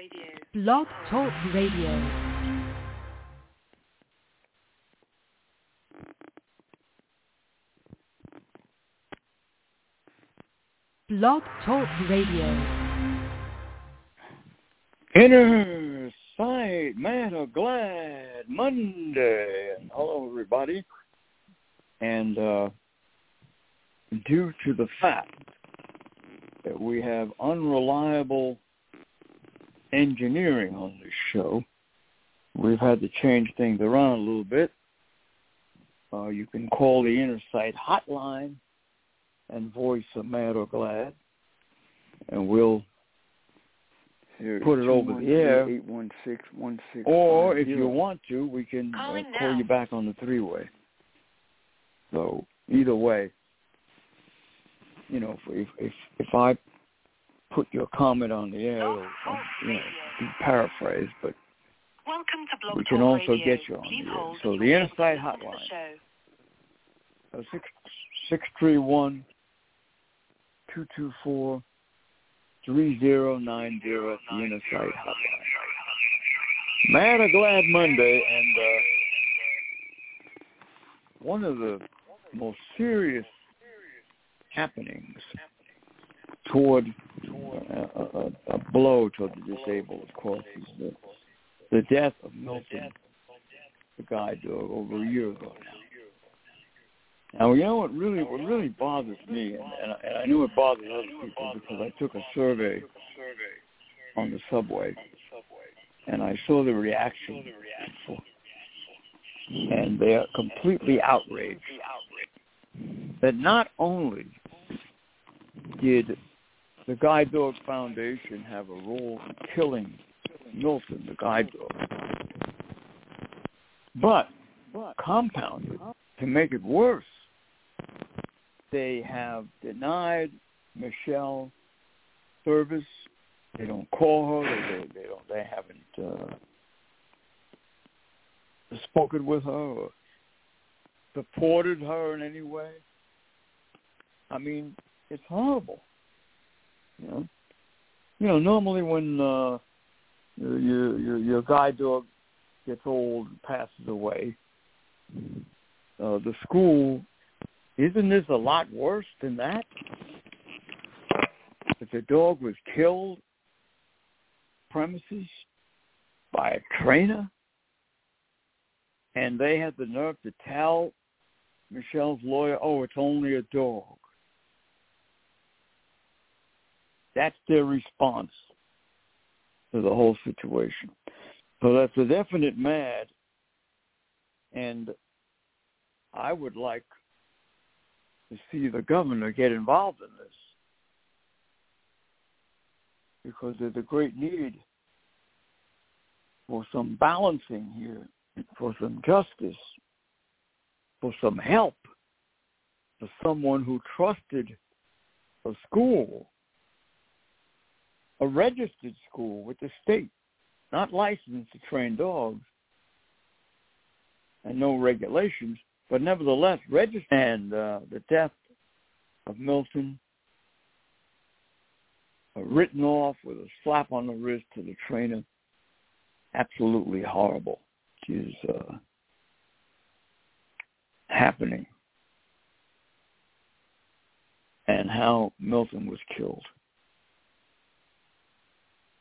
Radio. Blog Talk Radio. Blog Talk Radio. Inner Sight Mad or Glad Monday. And Hello, everybody. And uh, due to the fact that we have unreliable engineering on this show, we've had to change things around a little bit. Uh, you can call the Inner Sight hotline and voice a mad or glad, and we'll Here, Put it over the air. 816 Or if you want to, we can uh, call you back on the three-way. So either way, you know, if if if I put your comment on the air, it'll, uh, you know, be paraphrased, but Welcome to Blog We can also Radio. get you on Please the air. So the you'll Inner be Sight able to listen to hotline. uh, six six three one two two four three zero nine zero at the Inner Sight hotline. Man, a glad Monday, and uh, one of the most serious happenings toward uh, a, a, a blow toward the disabled, of course, is the, the death of Milton, the guide dog, over a year ago now. You know what really what really bothers me, and, and I knew it bothers other people because I took a survey on the subway, and I saw the reaction, and they are completely outraged that not only did the Guide Dog Foundation have a role in killing Milton, the guide dog, but compounded to make it worse, they have denied Michelle service. They don't call her. They they, they don't. They haven't uh, spoken with her or supported her in any way. I mean, it's horrible. You know, you know. Normally, when uh, your your your guide dog gets old and passes away, uh, the school isn't this a lot worse than that? If the dog was killed premises by a trainer, and they had the nerve to tell Michelle's lawyer, "Oh, it's only a dog." That's their response to the whole situation. So that's a definite mad, and I would like to see the governor get involved in this because there's a great need for some balancing here, for some justice, for some help, for someone who trusted a school, a registered school with the state, not licensed to train dogs, and no regulations, but nevertheless registered. And uh, the death of Milton, uh, written off with a slap on the wrist to the trainer, absolutely horrible. Is uh, happening, and how Milton was killed.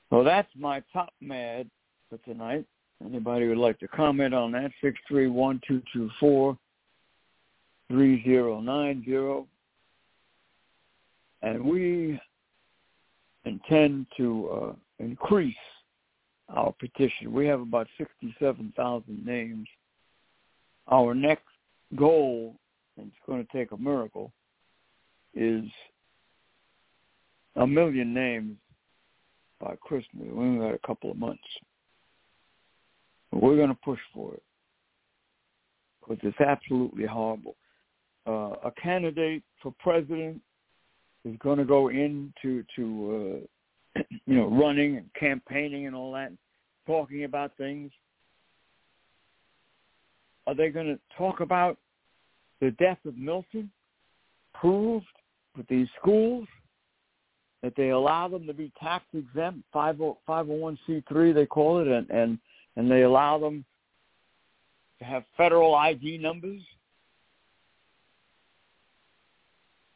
So that's my top mad for tonight. Anybody would like to comment on that? Six three one two two four three zero nine zero. And we intend to uh, increase our petition. We have about 67,000 names. Our next goal, and it's going to take a miracle, is a million names by Christmas. We only got a couple of months. But we're going to push for it because it's absolutely horrible. Uh, a candidate for president is going to go into to uh, you know running and campaigning and all that, talking about things. Are they going to talk about the death of Milton, proved with these schools? That they allow them to be tax exempt, 501c3 they call it, and, and, and they allow them to have federal ID numbers.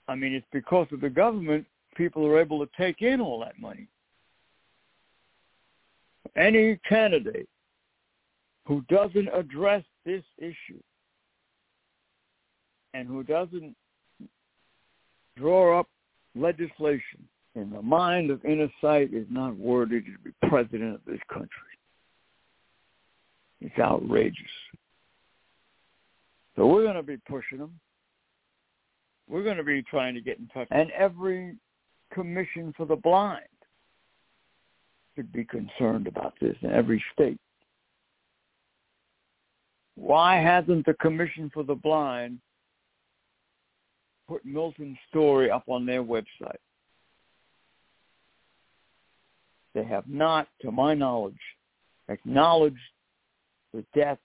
I mean, it's because of the government people are able to take in all that money. Any candidate who doesn't address this issue and who doesn't draw up legislation in the mind of inner sight is not worthy to be president of this country. It's outrageous. So we're going to be pushing them. We're going to be trying to get in touch. And every commission for the blind should be concerned about this in every state. Why hasn't the Commission for the Blind put Milton's story up on their website? They have not, to my knowledge, acknowledged the death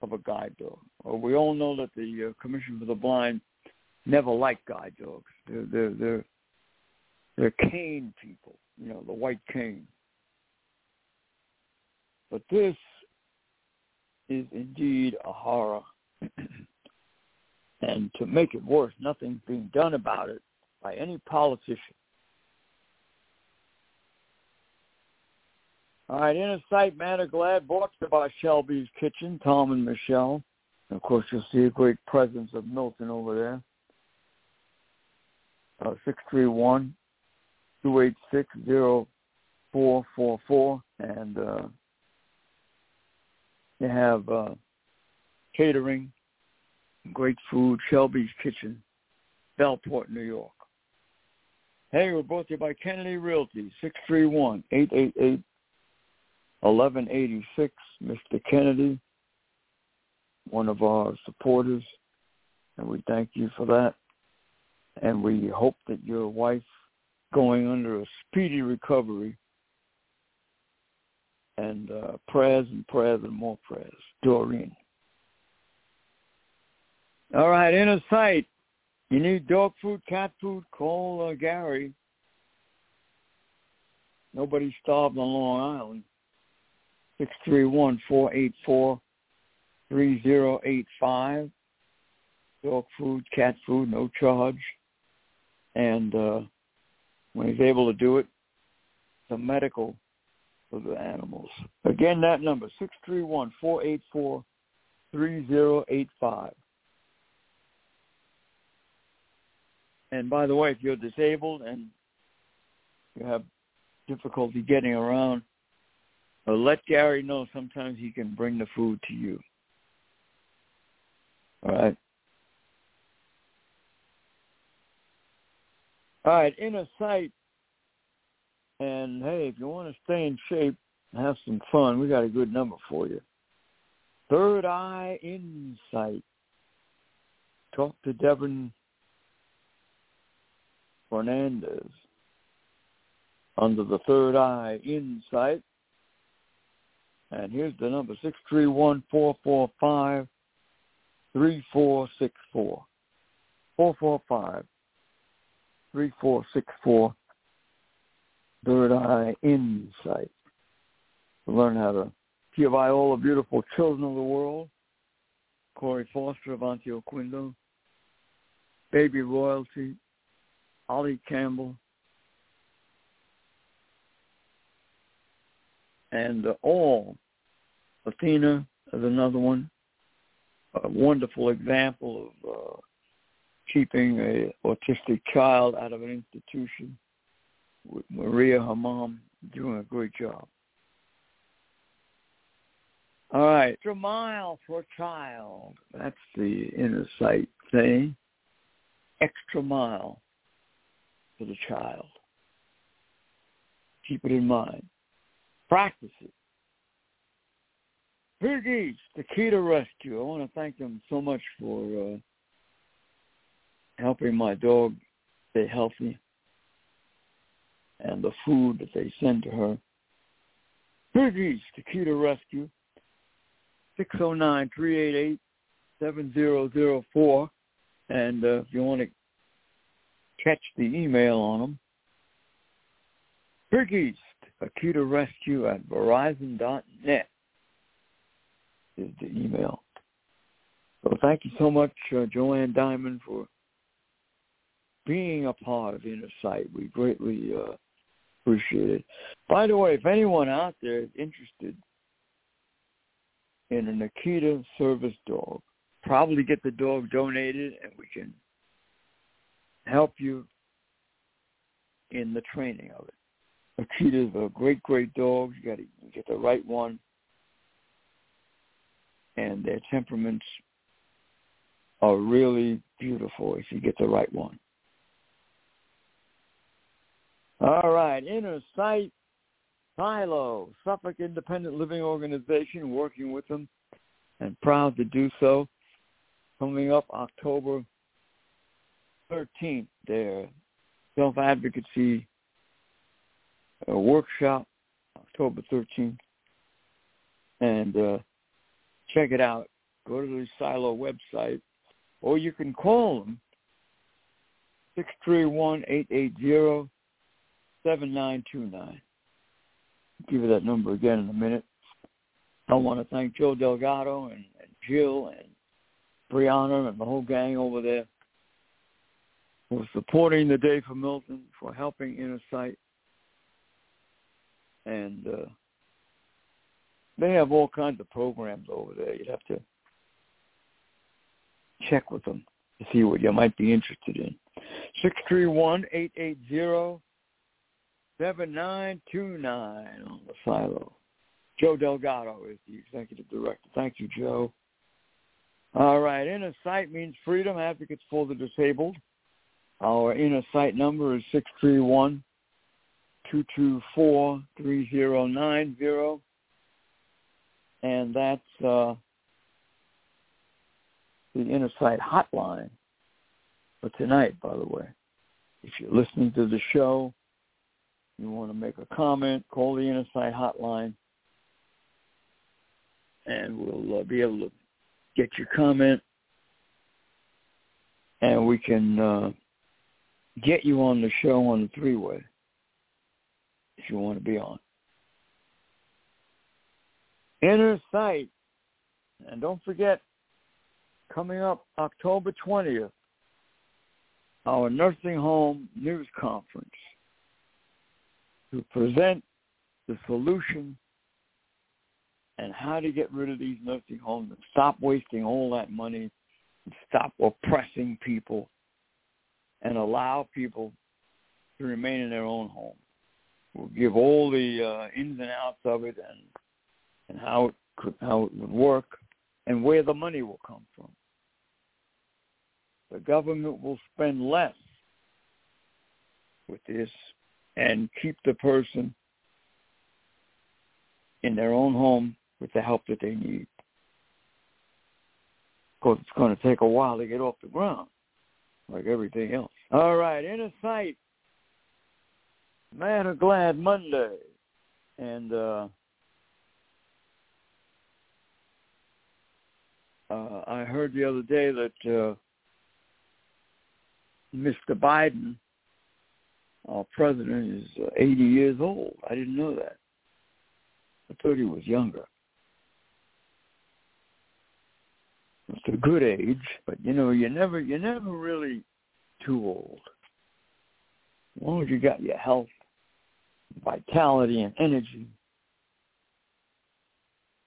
of a guide dog. Well, we all know that the uh, Commission for the Blind never liked guide dogs. They're, they're, they're, they're cane people, you know, the white cane. But this is indeed a horror. and to make it worse, nothing's being done about it by any politician. All right, Inner Sight Mad or Glad brought to you by Shelby's Kitchen, Tom and Michelle. And of course, you'll see a great presence of Milton over there. Uh, 631 286 0444. And uh, you have uh, catering, great food, Shelby's Kitchen, Bellport, New York. Hey, we're brought to you by Kennedy Realty, 631-888-1186. Mr. Kennedy, one of our supporters, and we thank you for that. And we hope that your wife going under a speedy recovery and uh, prayers and prayers and more prayers. Doreen. All right, inner sight. You need dog food, cat food, call uh, Gary. Nobody starved on Long Island. Six three one four eight four three zero eight five. Dog food, cat food, no charge. And uh, when he's able to do it, the medical for the animals. Again, that number, 631-484-3085. And by the way, if you're disabled and you have difficulty getting around, uh, let Gary know sometimes he can bring the food to you. All right. All right, inner sight and hey, if you want to stay in shape and have some fun, we got a good number for you. Third Eye Insight. Talk to Devin Fernandez under the Third Eye Insight. And here's the number, six three one four four five three four six four. Four four five three four six four third eye insight. learn how to give all the beautiful children of the world. Corey Foster of Antioch Quindo, Baby Royalty, Ollie Campbell, and all. Athena is another one. A wonderful example of uh, keeping a autistic child out of an institution with Maria, her mom, doing a great job. All right, extra mile for a child. That's the inner sight thing. Extra mile for the child. Keep it in mind. Practice it. Big East, the key to rescue. I want to thank them so much for uh, helping my dog stay healthy and the food that they send to her. Key to rescue, 609-388-7004. And uh, if you want to catch the email on them, Big East, Akita Rescue at Verizon.net is the email. So thank you so much, uh, Joanne Diamond, for being a part of Inner Sight. We greatly uh, appreciate it. By the way, if anyone out there is interested in an Akita service dog, probably get the dog donated and we can help you in the training of it. Akita's a great, great dog. You got to get the right one, and their temperaments are really beautiful if you get the right one. All right, Inner Sight Silo, Suffolk Independent Living Organization, working with them and proud to do so. Coming up October 13th, their self-advocacy uh, workshop, October 13th. And uh, check it out. Go to the Silo website, or you can call them, 631-880 7929. Give you that number again in a minute. I want to thank Joe Delgado and, and Jill and Brianna and the whole gang over there for supporting the Day for Milton, for helping Inner Sight. And uh, they have all kinds of programs over there. You'd have to check with them to see what you might be interested in. Six three one eight eight zero 7929 on the silo. Joe Delgado is the executive director. Thank you, Joe. All right. Inner Sight means freedom, advocates for the disabled. Our Inner Sight number is 631 224 3090. And that's uh, the Inner Sight hotline for tonight, by the way. If you're listening to the show, you want to make a comment, call the Inner Sight hotline, and we'll uh, be able to get your comment, and we can uh, get you on the show on the three-way if you want to be on. Inner Sight, and don't forget, coming up October 20th, our nursing home news conference to present the solution and how to get rid of these nursing homes and stop wasting all that money and stop oppressing people and allow people to remain in their own home. We'll give all the uh, ins and outs of it and and how it could how it would work and where the money will come from. The government will spend less with this and keep the person in their own home with the help that they need. Of course, it's going to take a while to get off the ground, like everything else. All right, Inner Sight, Mad or Glad Monday. And uh, uh, I heard the other day that uh, Mr. Biden our president is uh, 80 years old. I didn't know that. I thought he was younger. It's a good age, but you know, you never you're never really too old. As long as you got your health, vitality and energy,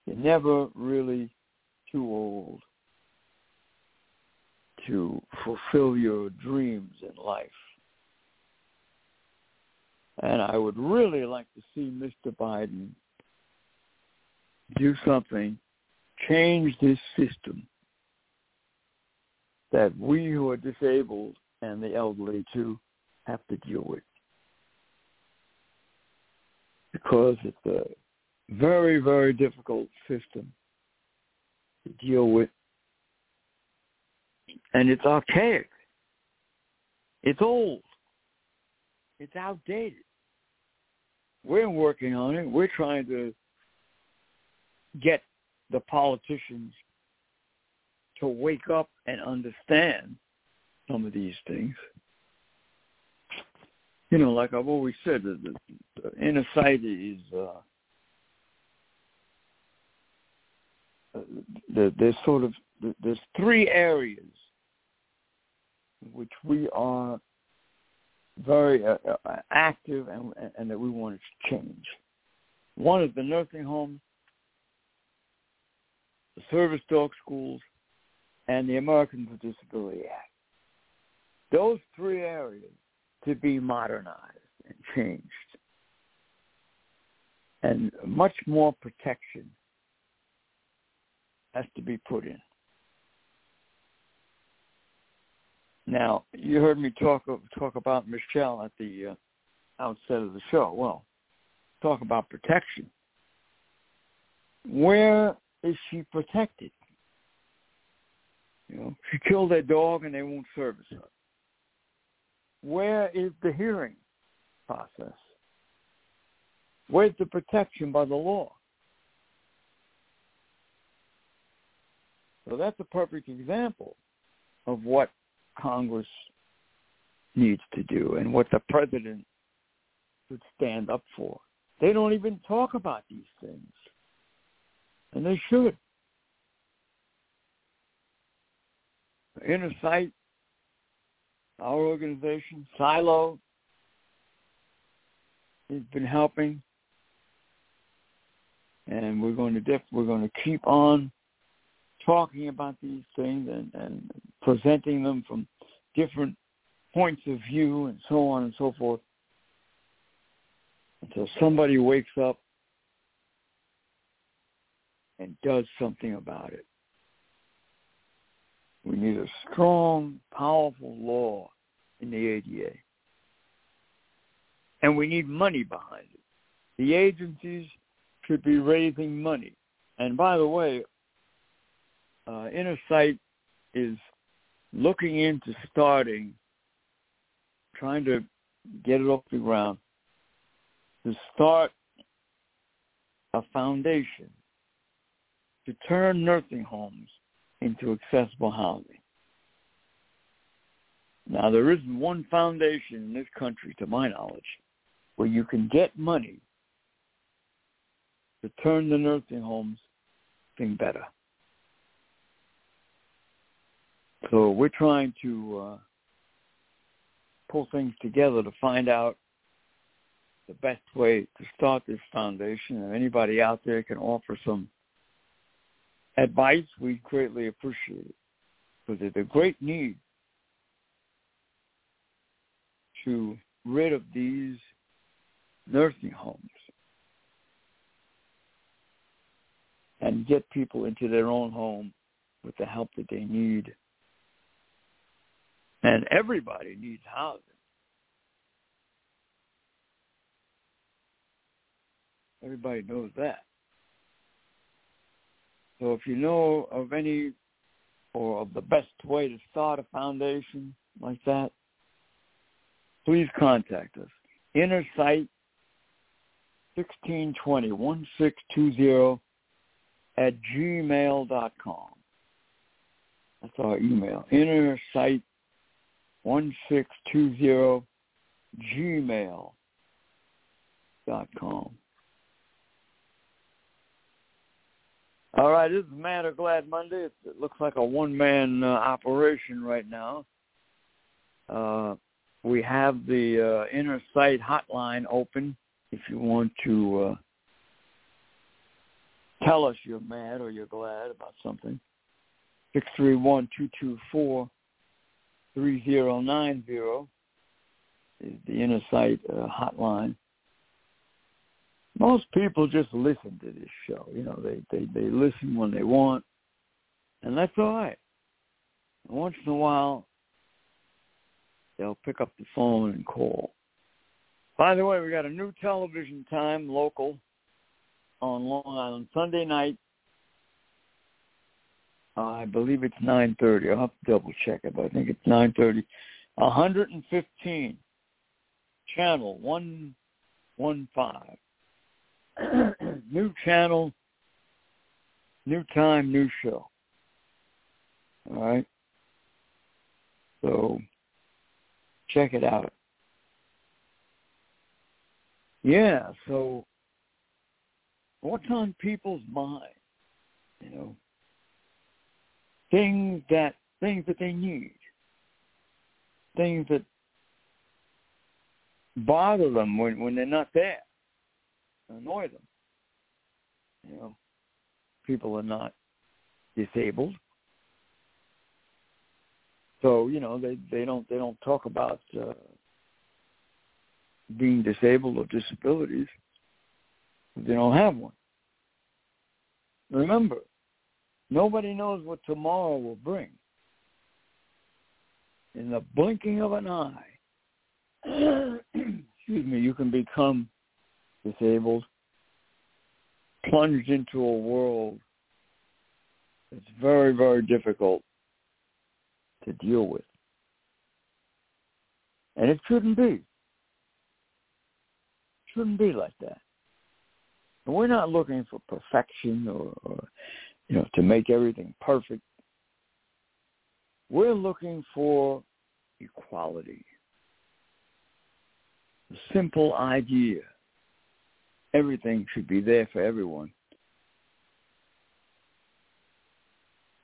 you're never really too old to fulfill your dreams in life. And I would really like to see Mr. Biden do something, change this system that we who are disabled and the elderly too have to deal with. Because it's a very, very difficult system to deal with. And it's archaic. It's old. It's outdated. We're working on it. We're trying to get the politicians to wake up and understand some of these things. You know, like I've always said, the, the, the inner sight is uh, the, there's sort of there's three areas which we are very uh, uh, active and, and that we want to change. One is the nursing home, the service dog schools, and the Americans with Disability Act. Those three areas to be modernized and changed. And much more protection has to be put in. Now, you heard me talk talk about Michelle at the uh, outset of the show. Well, talk about protection. Where is she protected? You know, she killed their dog and they won't service her. Where is the hearing process? Where's the protection by the law? So that's a perfect example of what Congress needs to do and what the president should stand up for. They don't even talk about these things. And they should. Inner Sight, our organization, Silo, has been helping. And we're going to def- we're going to keep on talking about these things and, and presenting them from different points of view and so on and so forth until somebody wakes up and does something about it. We need a strong, powerful law in the ADA. And we need money behind it. The agencies should be raising money. And by the way, uh, Inner Sight is looking into starting, trying to get it off the ground, to start a foundation to turn nursing homes into accessible housing. Now, there isn't one foundation in this country, to my knowledge, where you can get money to turn the nursing homes thing better. So we're trying to uh, pull things together to find out the best way to start this foundation. If anybody out there can offer some advice, we greatly appreciate it. Because there's a great need to rid of these nursing homes and get people into their own home with the help that they need. And everybody needs housing. Everybody knows that. So if you know of any or of the best way to start a foundation like that, please contact us. Inner Sight 1620 1620 at gmail.com. That's our email. Inner Sight 1620 gmail.com. All right, this is Mad or Glad Monday. It, looks like a one-man uh, operation right now. Uh, we have the uh, Inner Sight hotline open if you want to uh, tell us you're mad or you're glad about something. Six three one two two four three zero nine zero is the Inner Sight uh, hotline most people just listen to this show. You know, they they they listen when they want, and that's all right. Once in a while, they'll pick up the phone and call. By the way, we got a new television time local on Long Island Sunday night. I believe it's 9:30. I'll have to double check it, but I think it's 9:30. 115 channel 115 new channel, new time, new show. All right. So check it out. yeah, so what's on people's mind? You know, things that things that they need, things that bother them when when they're not there, annoy them. You know, people are not disabled, so you know they they don't they don't talk about uh, being disabled or disabilities. They don't have one. Remember, nobody knows what tomorrow will bring. In the blinking of an eye, excuse me, you can become disabled, plunged into a world that's very, very difficult to deal with. And it shouldn't be. It shouldn't be like that. And we're not looking for perfection or, or, you know, to make everything perfect. We're looking for equality. The simple idea. Everything should be there for everyone.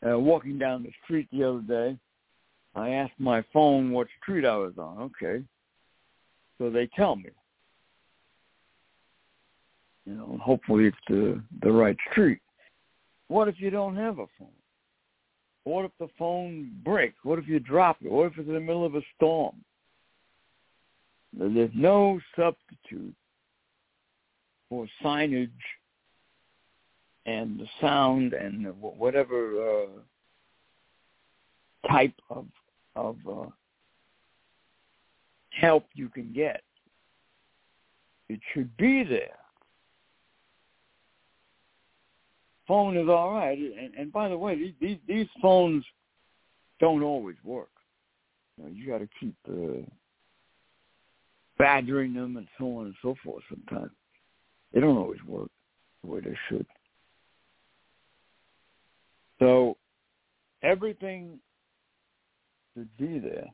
Uh, walking down the street the other day, I asked my phone what street I was on. Okay. So they tell me. You know, hopefully it's the the right street. What if you don't have a phone? What if the phone breaks? What if you drop it? What if it's in the middle of a storm? There's no substitute for signage and the sound and whatever uh, type of of uh, help you can get. It should be there. Phone is all right, and, and by the way, these, these these phones don't always work. You, know, you got to keep uh, badgering them and so on and so forth. Sometimes they don't always work the way they should. So everything should be there.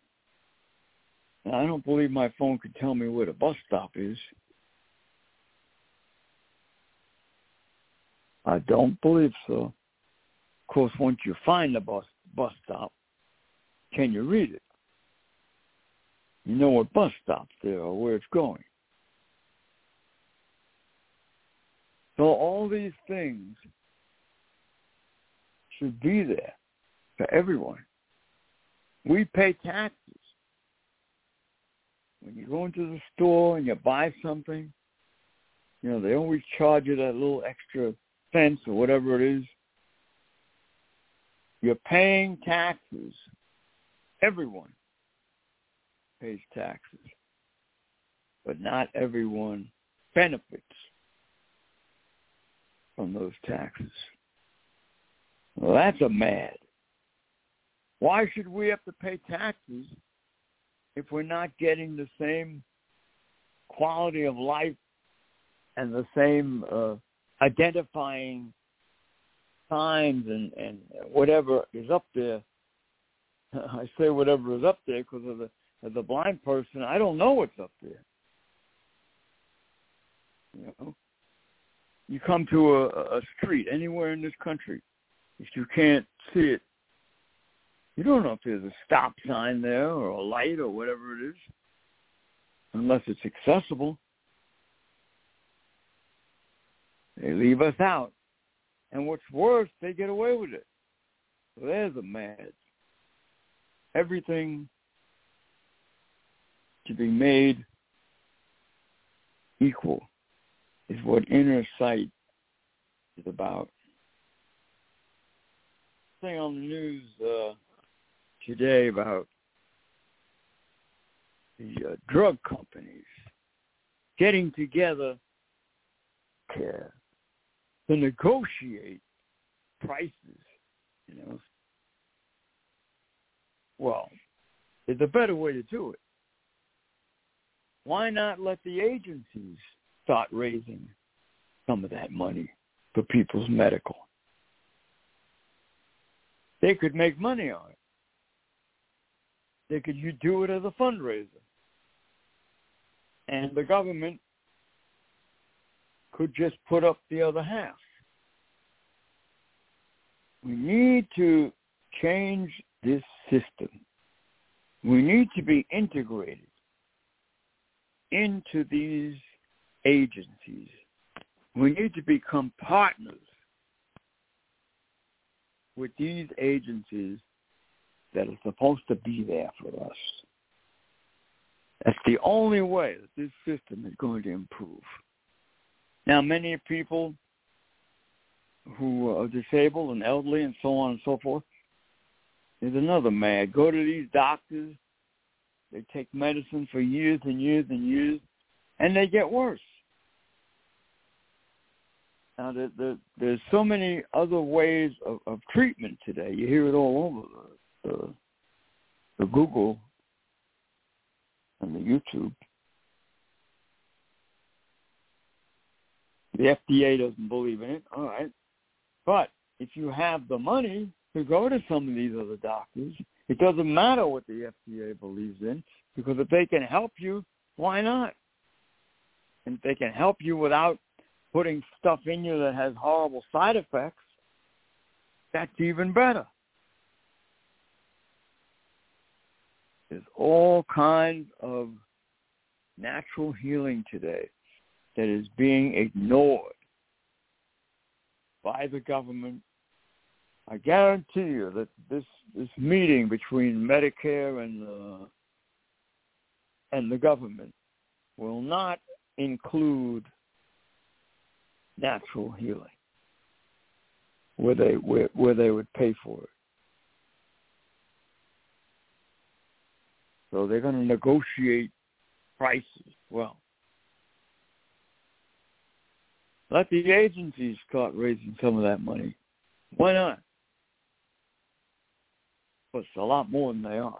Now, I don't believe my phone could tell me where the bus stop is. I don't believe so. Of course, once you find the bus bus stop, can you read it? You know what bus stop's there or where it's going. So all these things should be there for everyone. We pay taxes. When you go into the store and you buy something, you know, they always charge you that little extra cents or whatever it is. You're paying taxes. Everyone pays taxes. But not everyone benefits from those taxes. Well, that's a mad. Why should we have to pay taxes if we're not getting the same quality of life and the same uh, identifying signs and, and whatever is up there? I say whatever is up there because of the as a blind person, I don't know what's up there. You know, you come to a, a street anywhere in this country, if you can't see it you don't know if there's a stop sign there or a light or whatever it is, unless it's accessible. They leave us out. And what's worse, they get away with it. There's a mad. Everything to be made equal is what inner sight is about. Thing on the news uh, today about the uh, drug companies getting together to, to negotiate prices, you know. Well, there's a better way to do it. Why not let the agencies start raising some of that money for people's medical? They could make money on it. They could you do it as a fundraiser. And the government could just put up the other half. We need to change this system. We need to be integrated into these agencies. We need to become partners with these agencies that are supposed to be there for us. That's the only way that this system is going to improve. Now, many people who are disabled and elderly and so on and so forth, there's another mad. Go to these doctors. They take medicine for years and years and years, and they get worse. Now, there, there, there's so many other ways of, of treatment today. You hear it all over the, the, the Google and the YouTube. The FDA doesn't believe in it. All right. But if you have the money to go to some of these other doctors, it doesn't matter what the FDA believes in because if they can help you, why not? And if they can help you without putting stuff in you that has horrible side effects, that's even better. There's all kinds of natural healing today that is being ignored by the government. I guarantee you that this this meeting between Medicare and uh, and the government will not include natural healing, where they where, where they would pay for it. So they're going to negotiate prices. Well, let the agencies start raising some of that money. Why not? But it's a lot more than they are.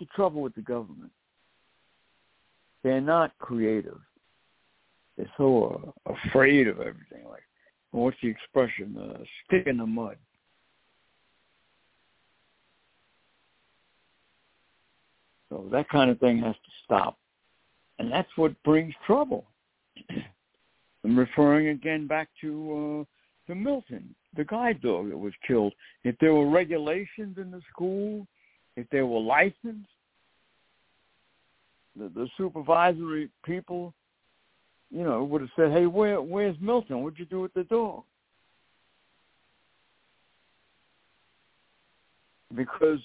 The trouble with the government, they're not creative. They're so uh, afraid of everything. Like, what's the expression? Uh, stick in the mud. So that kind of thing has to stop. And that's what brings trouble. I'm referring again back to uh, to Milton, the guide dog that was killed. If there were regulations in the school, if there were licensed, the, the supervisory people, you know, would have said, "Hey, where where's Milton? What'd you do with the dog?" Because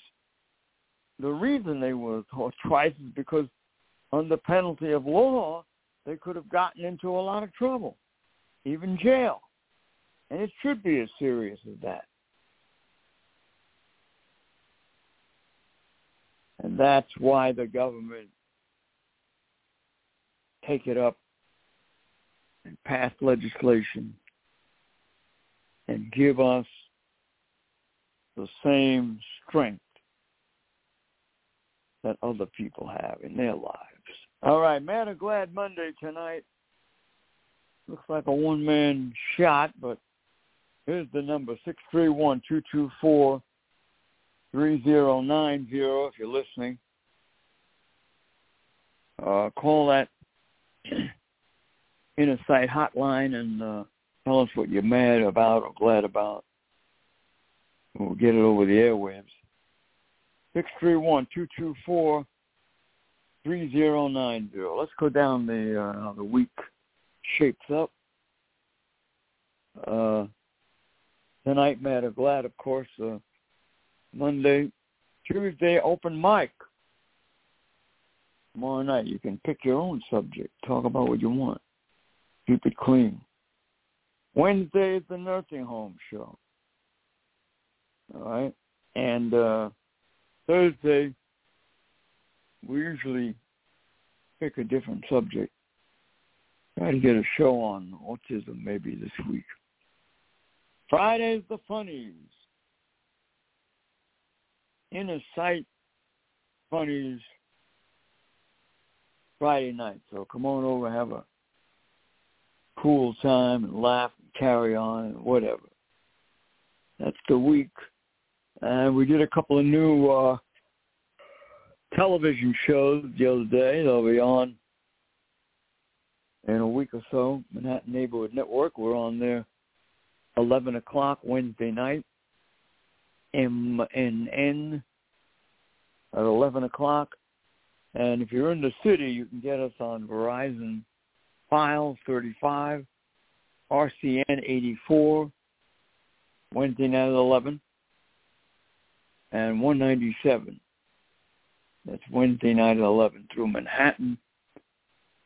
the reason they were twice is because under penalty of law, they could have gotten into a lot of trouble, even jail. And it should be as serious as that. And that's why the government take it up and pass legislation and give us the same strength that other people have in their lives. All right, Mad or Glad Monday tonight. Looks like a one-man shot, but here's the number, six three one two two four three zero nine zero. if you're listening. Uh, call that inner sight hotline and uh, tell us what you're mad about or glad about. We'll get it over the airwaves. Six three one two two four three zero nine zero. Let's go down the uh, how the week shapes up. Uh, tonight, Mad or Glad, of course. Uh, Monday, Tuesday, open mic. Tomorrow night, you can pick your own subject. Talk about what you want. Keep it clean. Wednesday is the nursing home show. All right, and uh, Thursday, we usually pick a different subject. Try to get a show on autism maybe this week. Friday's the funnies. Inner sight funnies Friday night. So come on over, have a cool time and laugh and carry on and whatever. That's the week. And we did a couple of new uh, television shows the other day. They'll be on in a week or so. Manhattan Neighborhood Network. We're on there 11 o'clock Wednesday night. MNN at 11 o'clock. And if you're in the city, you can get us on Verizon Fios 35, RCN 84, Wednesday night at 11, and 197. That's Wednesday night at 11 through Manhattan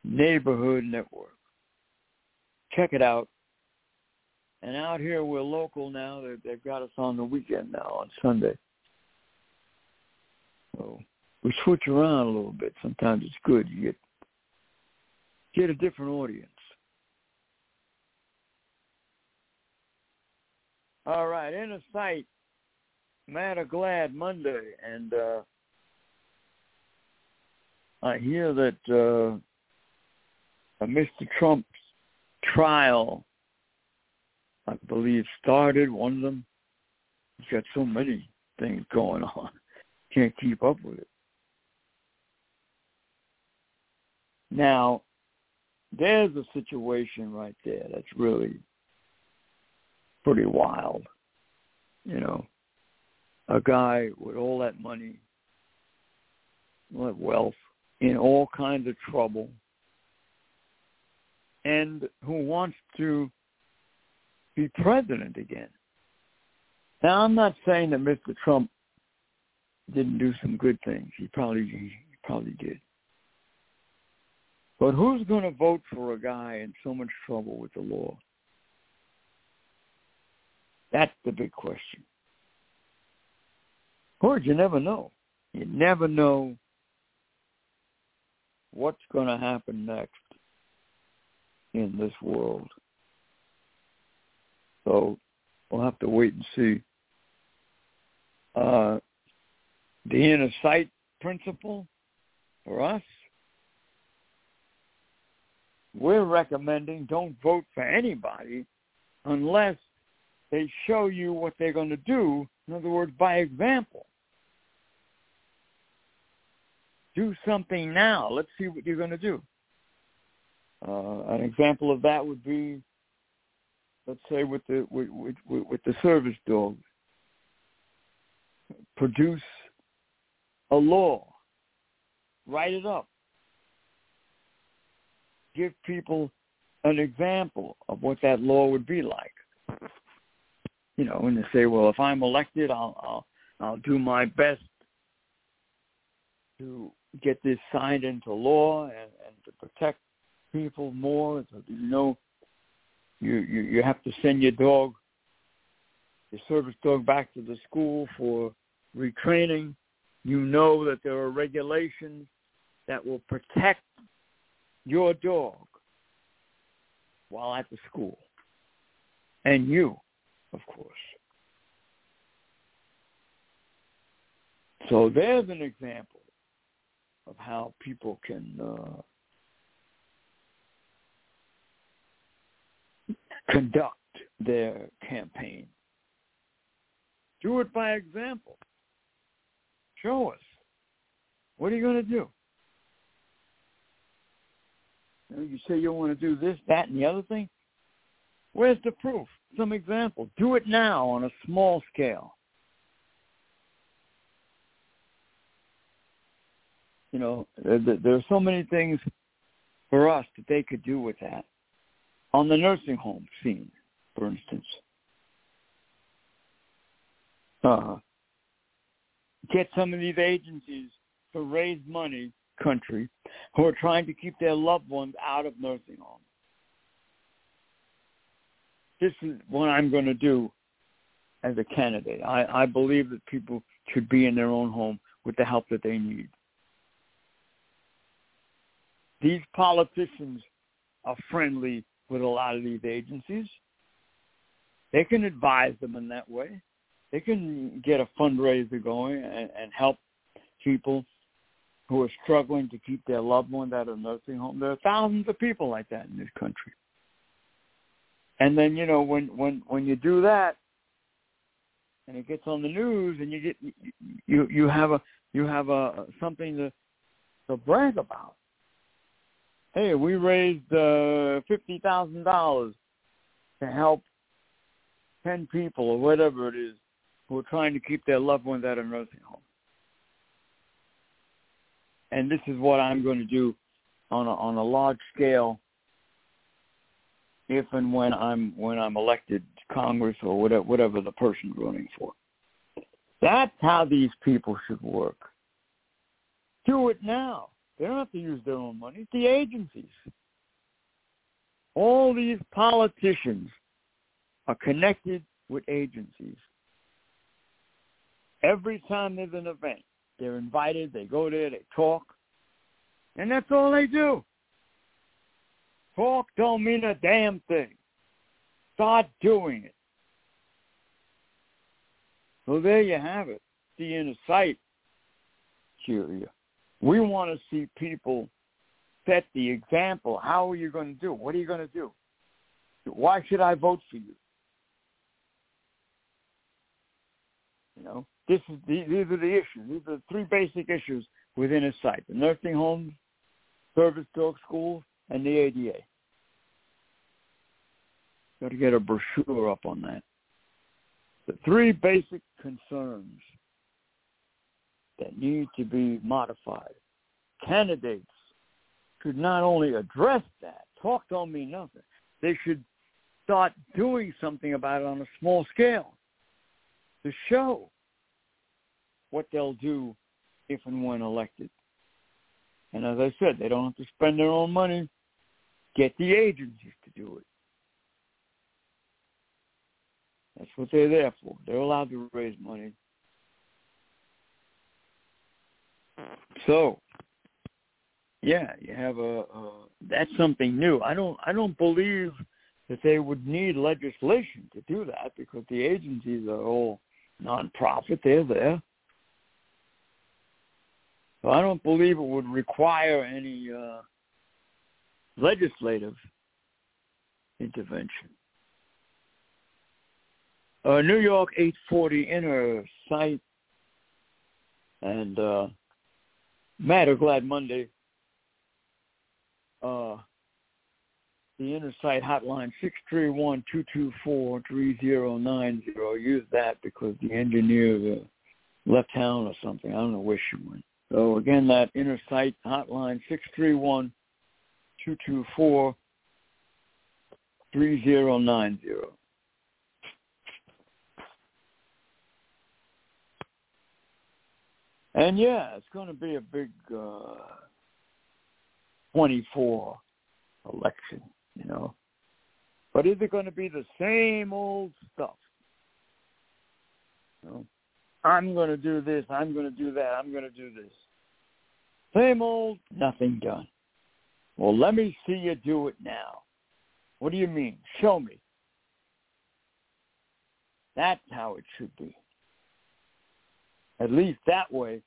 Neighborhood Network. Check it out. And out here, we're local now. They've, they've got us on the weekend now, on Sunday. So we switch around a little bit. Sometimes it's good. You get get a different audience. All right, inner sight, mad or glad Monday, and uh, I hear that uh, Mr. Trump's trial, I believe, started. One of them. He's got so many things going on, can't keep up with it. Now, there's a situation right there that's really pretty wild. You know, a guy with all that money, all that wealth, in all kinds of trouble, and who wants to be president again. Now, I'm not saying that Mr. Trump didn't do some good things. He probably he probably did. But who's going to vote for a guy in so much trouble with the law? That's the big question. Or you never know. You never know what's going to happen next in this world. So we'll have to wait and see. Uh, the inner sight principle for us we're recommending don't vote for anybody unless they show you what they're going to do. In other words, by example. Do something now. Let's see what you're going to do. Uh, an example of that would be, let's say, with the with, with, with the service dog. Produce a law. Write it up give people an example of what that law would be like. You know, and they say, well, if I'm elected, I'll I'll I'll do my best to get this signed into law and, and to protect people more. So you know, you, you you have to send your dog, your service dog, back to the school for retraining. You know that there are regulations that will protect your dog while at the school. And you, of course. So there's an example of how people can uh, conduct their campaign. Do it by example. Show us. What are you going to do? You, say you want to do this, that, and the other thing. Where's the proof? Some example. Do it now on a small scale. You know, there, there are so many things for us that they could do with that. On the nursing home scene, for instance. Uh, get some of these agencies to raise money country who are trying to keep their loved ones out of nursing homes. This is what I'm going to do as a candidate. I, I believe that people should be in their own home with the help that they need. These politicians are friendly with a lot of these agencies. They can advise them in that way. They can get a fundraiser going and, and help people who are struggling to keep their loved ones out of nursing home. There are thousands of people like that in this country. And then you know when when when you do that, and it gets on the news, and you get you you have a you have a something to to brag about. hey, we raised uh, fifty thousand dollars to help ten people or whatever it is who are trying to keep their loved ones at a nursing home. And this is what I'm going to do on a, on a large scale if and when I'm when I'm elected to Congress or whatever whatever the person's running for. That's how these people should work. Do it now. They don't have to use their own money. It's the agencies. All these politicians are connected with agencies. Every time there's an event, they're invited, they go there, they talk, and that's all they do. Talk don't mean a damn thing. Start doing it. So there you have it. The inner sight. We want to see people set the example. How are you going to do? What are you going to do? Why should I vote for you? You know, this is these are the issues. These are the three basic issues with inner sight: the nursing homes, service dog schools, and the ADA. Got to get a brochure up on that. The three basic concerns that need to be modified. Candidates should not only address that, talk don't mean nothing. They should start doing something about it on a small scale to show what they'll do if and when elected. And as I said, they don't have to spend their own money. Get the agencies to do it. That's what they're there for. They're allowed to raise money. So, yeah, you have a, a that's something new. I don't I don't believe that they would need legislation to do that because the agencies are all nonprofit. They're there. So I don't believe it would require any uh, legislative intervention. Uh, New York 840 inner sight and uh, Mad or Glad Monday. Uh, the inner sight hotline six three one two two four three zero nine zero. Use that because the engineer uh, left town or something. I don't know where she went. So again, that inner sight hotline six three one two two four three zero nine zero. And yeah, it's going to be a big uh, 24 election, you know. But is it going to be the same old stuff? You know, I'm going to do this. I'm going to do that. I'm going to do this. Same old, nothing done. Well, let me see you do it now. What do you mean? Show me. That's how it should be. At least that way,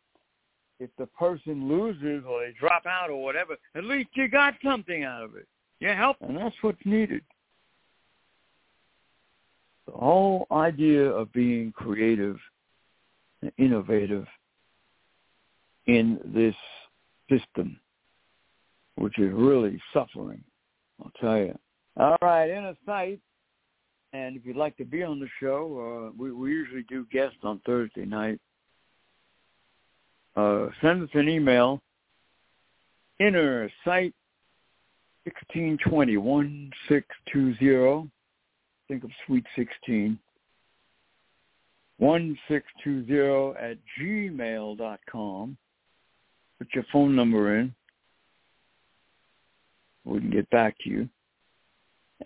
if the person loses or they drop out or whatever, at least you got something out of it. You help, and that's what's needed. The whole idea of being creative innovative in this system, which is really suffering, I'll tell you. All right, inner sight. And if you'd like to be on the show, uh, we, we usually do guests on Thursday night. Uh, send us an email. Inner sight 1620 1620. Think of Sweet 16. 1620 at gmail dot com. Put your phone number in. We can get back to you.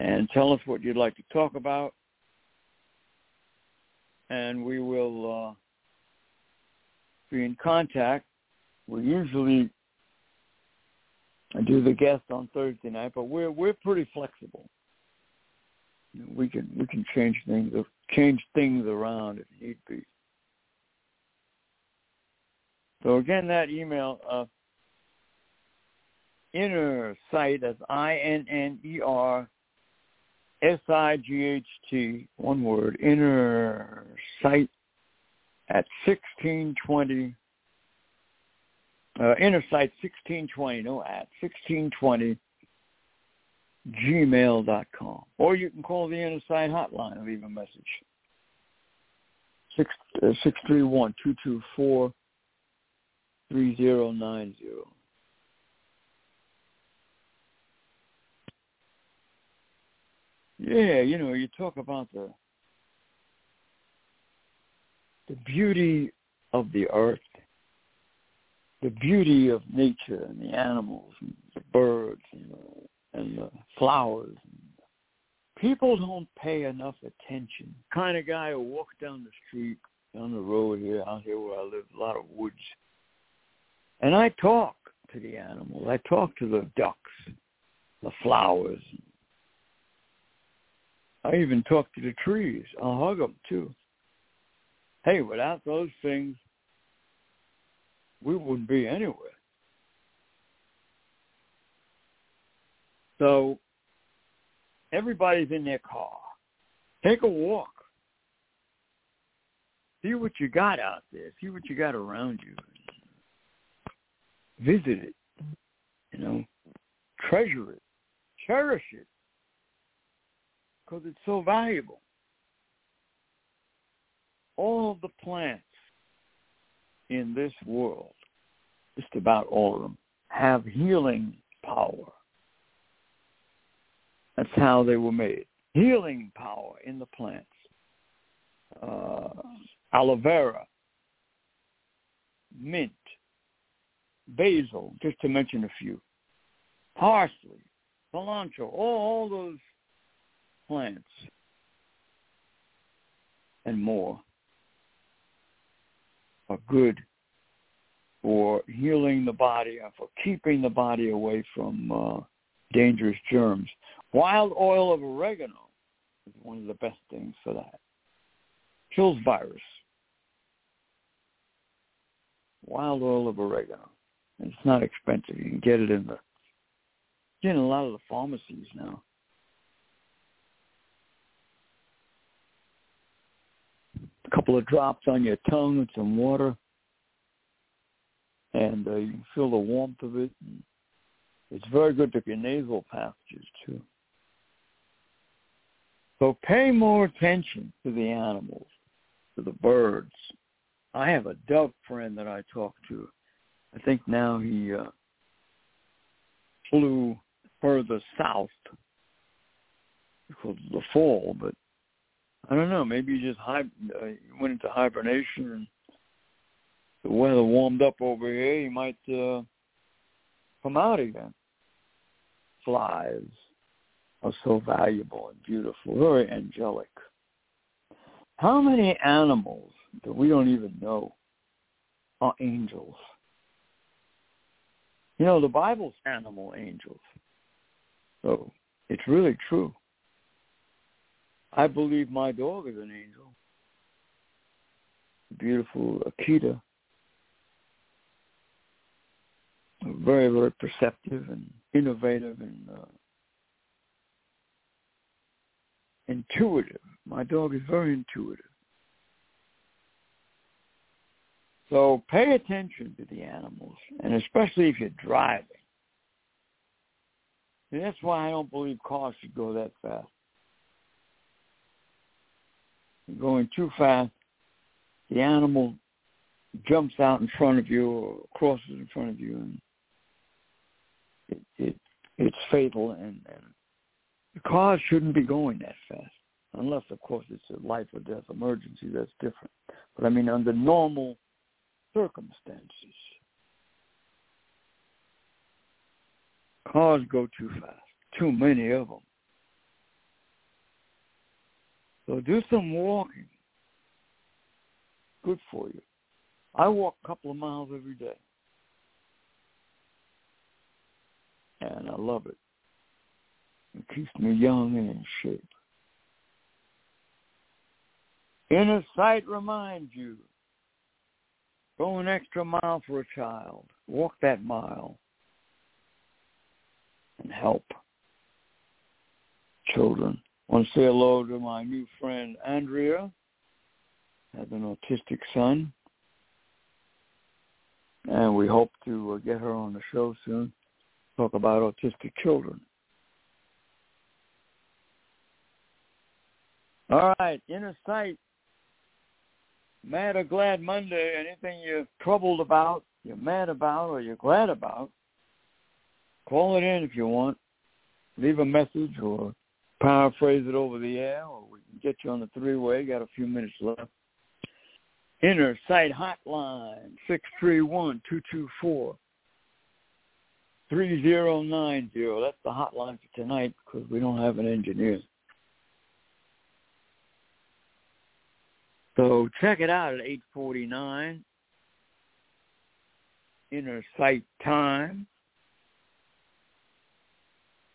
And tell us what you'd like to talk about. And we will uh, be in contact. We usually do the guest on Thursday night, but we're we're pretty flexible. We can we can change things change things around if need be. So again, that email, uh, inner sight, that's I-N-N-E-R S-I-G-H-T, one word, inner sight at 1620, uh, inner sight 1620, no at, 1620 gmail.com. Or you can call the Inner Sight Hotline and leave a message. Six uh, six three one two two four three zero nine zero. Yeah, you know, you talk about the the beauty of the earth, the beauty of nature and the animals and the birds and and the flowers. People don't pay enough attention. Kind of guy who walks down the street, down the road here, out here where I live, a lot of woods. And I talk to the animals. I talk to the ducks, the flowers. I even talk to the trees. I'll hug them too. Hey, without those things, we wouldn't be anywhere. So everybody's in their car. Take a walk. See what you got out there. See what you got around you. Visit it. You know, treasure it. Cherish it. Because it's so valuable. All of the plants in this world, just about all of them, have healing power. That's how they were made. Healing power in the plants. Uh, aloe vera, mint, basil, just to mention a few. Parsley, cilantro, all, all those plants and more are good for healing the body and for keeping the body away from uh, dangerous germs. Wild oil of oregano is one of the best things for that. Kills virus. Wild oil of oregano. It's not expensive. You can get it in the in a lot of the pharmacies now. A couple of drops on your tongue with some water, and uh, you can feel the warmth of it. It's very good for your nasal passages too. So pay more attention to the animals, to the birds. I have a dove friend that I talk to. I think now he uh, flew further south because of the fall, but I don't know. Maybe he just hi- uh, went into hibernation and the weather warmed up over here. He might uh, come out again. Flies are so valuable and beautiful, very angelic. How many animals that we don't even know are angels? You know, the Bible's animal angels. So it's really true. I believe my dog is an angel. Beautiful Akita. Very, very perceptive and innovative and uh, intuitive. My dog is very intuitive. So pay attention to the animals, and especially if you're driving. And that's why I don't believe cars should go that fast. You're going too fast, the animal jumps out in front of you or crosses in front of you, and it, it it's fatal. And, and cars shouldn't be going that fast, unless, of course, it's a life or death emergency. That's different. But I mean, under normal circumstances, cars go too fast. Too many of them. So do some walking. Good for you. I walk a couple of miles every day. And I love it. It keeps me young and in shape. Inner sight reminds you. Go an extra mile for a child. Walk that mile and help children. I want to say hello to my new friend Andrea. Has an autistic son, and we hope to uh, get her on the show soon. Talk about autistic children. All right, inner sight. Mad or glad Monday. Anything you're troubled about, you're mad about, or you're glad about, call it in if you want. Leave a message or paraphrase it over the air, or we can get you on the three-way. Got a few minutes left. Inner Sight Hotline, 631-224. 3090. That's the hotline for tonight because we don't have an engineer. So check it out at 849 inner sight time.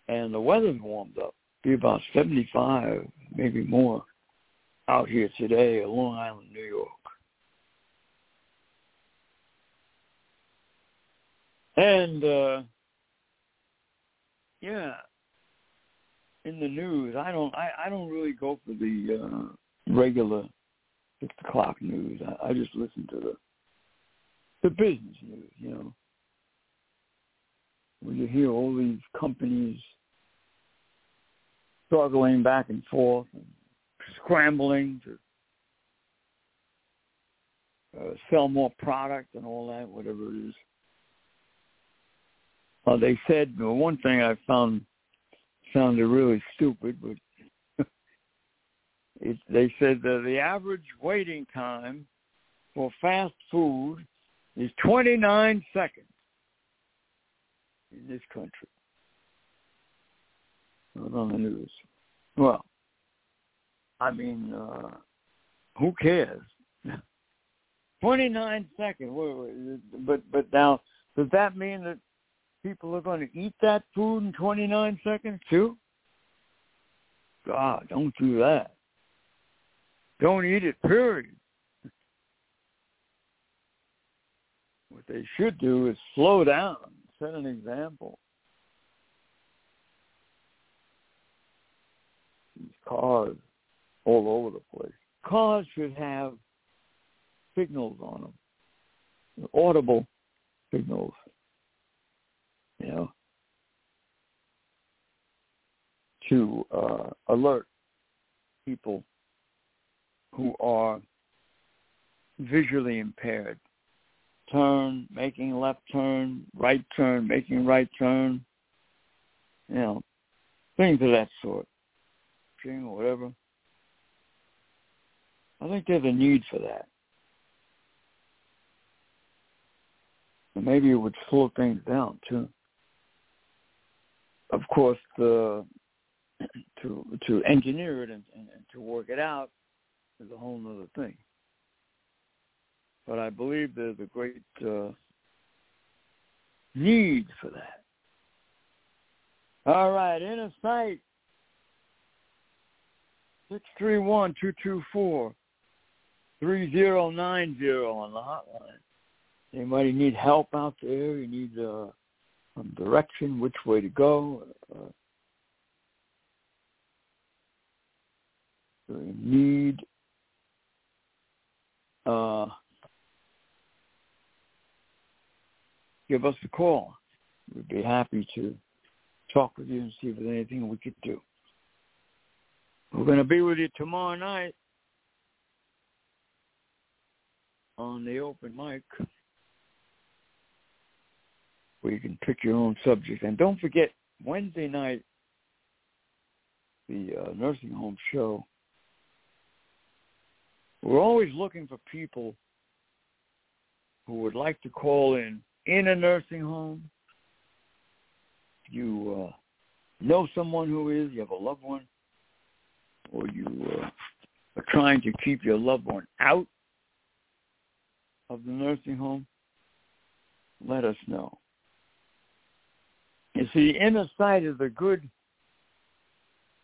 And the weather's warmed up. Be about 75, maybe more, out here today at Long Island, New York. And uh yeah, in the news, I don't I, I don't really go for the uh regular six o'clock news. I, I just listen to the the business news, you know. When you hear all these companies struggling back and forth and scrambling to uh, sell more product and all that, whatever it is. Uh, they said well, one thing I found sounded really stupid, but it, they said that the average waiting time for fast food is 29 seconds in this country. On the news. Well, I mean, uh, who cares? 29 seconds. But but now, does that mean that people are going to eat that food in 29 seconds too? God, don't do that. Don't eat it, period. What they should do is slow down, set an example. These cars all over the place. Cars should have signals on them, audible signals you know, to uh, alert people who are visually impaired. Turn, making left turn, right turn, making right turn, you know, things of that sort, or whatever. I think there's a need for that. And maybe it would slow things down too of course, the, to to engineer it and, and, and to work it out is a whole other thing. But I believe there's a great uh, need for that. All right, inner sight. 631-224-3090 on the hotline. Anybody need help out there? You need uh, some direction, which way to go. Uh, need uh, give us a call. We'd be happy to talk with you and see if there's anything we could do. We're going to be with you tomorrow night on the open mic where you can pick your own subject. And don't forget, Wednesday night, the uh, nursing home show, we're always looking for people who would like to call in in a nursing home. You uh, know someone who is, you have a loved one, or you uh, are trying to keep your loved one out of the nursing home, let us know. You see, inner sight is a good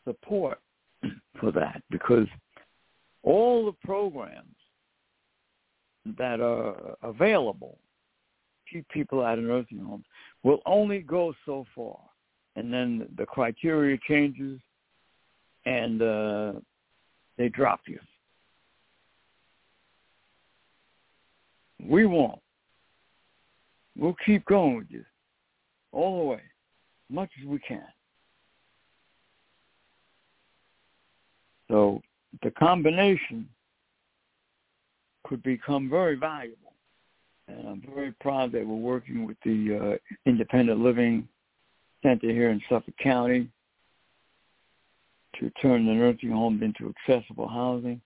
support for that because all the programs that are available keep people out of nursing homes will only go so far. And then the criteria changes and uh, they drop you. We won't. We'll keep going with you all the way As much as we can. So the combination could become very valuable. And I'm very proud that we're working with the uh, Independent Living Center here in Suffolk County to turn the nursing home into accessible housing.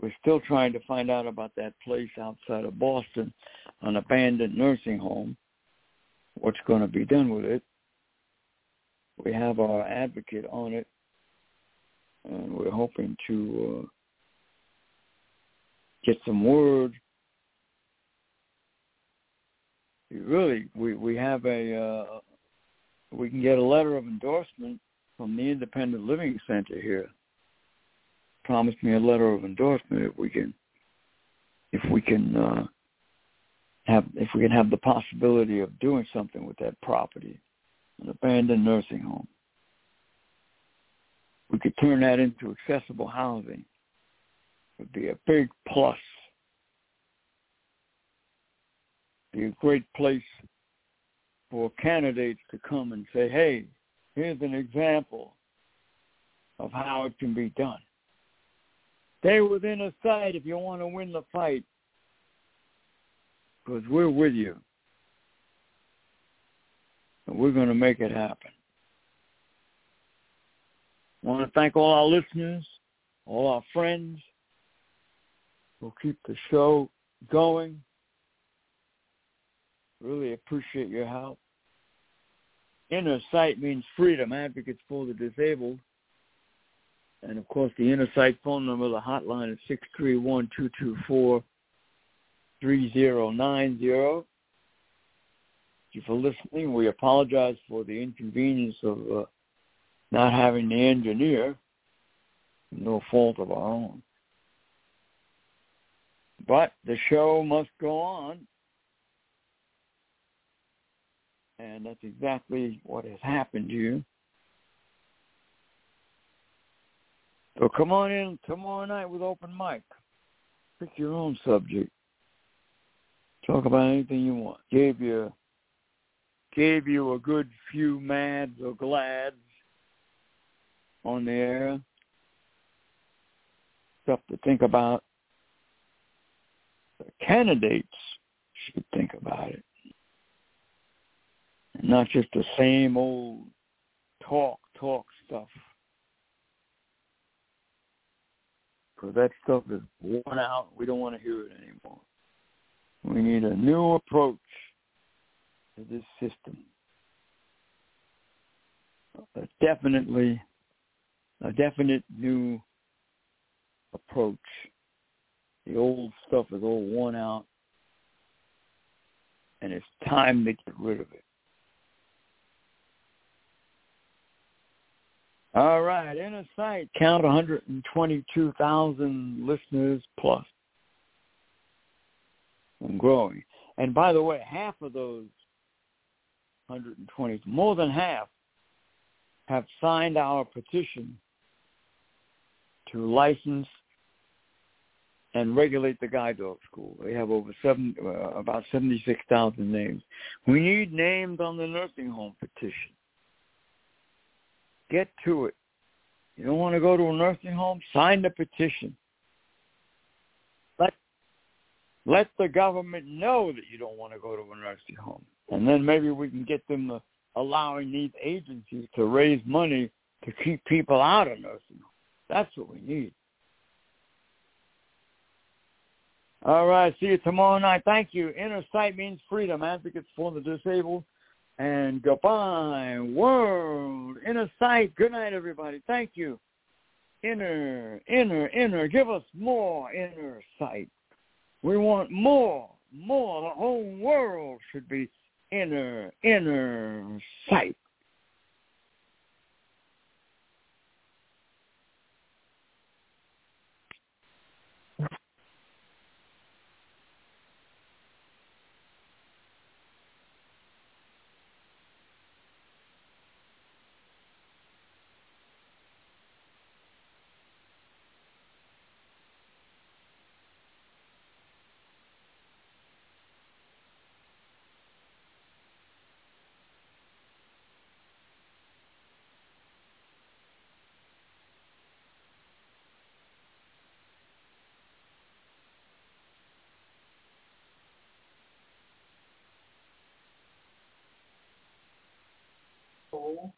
We're still trying to find out about that place outside of Boston, an abandoned nursing home, what's going to be done with it. We have our advocate on it, and we're hoping to uh, get some word. Really, we we have a uh, we can get a letter of endorsement from the Independent Living Center here. Promise me a letter of endorsement if we can if we can uh, have if we can have the possibility of doing something with that property, an abandoned nursing home. We could turn that into accessible housing. Would be a big plus. Be a great place for candidates to come and say, hey, here's an example of how it can be done. Stay with inner sight if you want to win the fight because we're with you. And we're going to make it happen. I want to thank all our listeners, all our friends. We'll keep the show going. Really appreciate your help. Inner Sight means freedom, advocates for the disabled. And of course, the Inner Sight phone number, the hotline is six three one two two four three zero nine zero. Thank you for listening. We apologize for the inconvenience of uh, not having the engineer. No fault of our own. But the show must go on. And that's exactly what has happened you. So come on in tomorrow night with open mic. Pick your own subject. Talk about anything you want. Gave you gave you a good few mads or glads on the air. Stuff to think about. The candidates should think about it. And not just the same old talk, talk stuff. Because that stuff is worn out. We don't want to hear it anymore. We need a new approach to this system. A definitely, a definite new approach. The old stuff is all worn out, and it's time to get rid of it. All right, Inner Sight, count 122,000 listeners plus and growing. And by the way, half of those 120, more than half, have signed our petition to license and regulate the guide dog school. They have over seven, uh, about 76,000 names. We need names on the nursing home petition. Get to it. You don't want to go to a nursing home? Sign the petition. Let let the government know that you don't want to go to a nursing home, and then maybe we can get them allowing these agencies to raise money to keep people out of nursing homes. That's what we need. All right, see you tomorrow night. Thank you. Inner sight means freedom. Advocates for the disabled. And goodbye, world. Inner sight. Good night, everybody. Thank you. Inner, inner, inner. Give us more inner sight. We want more, more. The whole world should be inner, inner sight. soul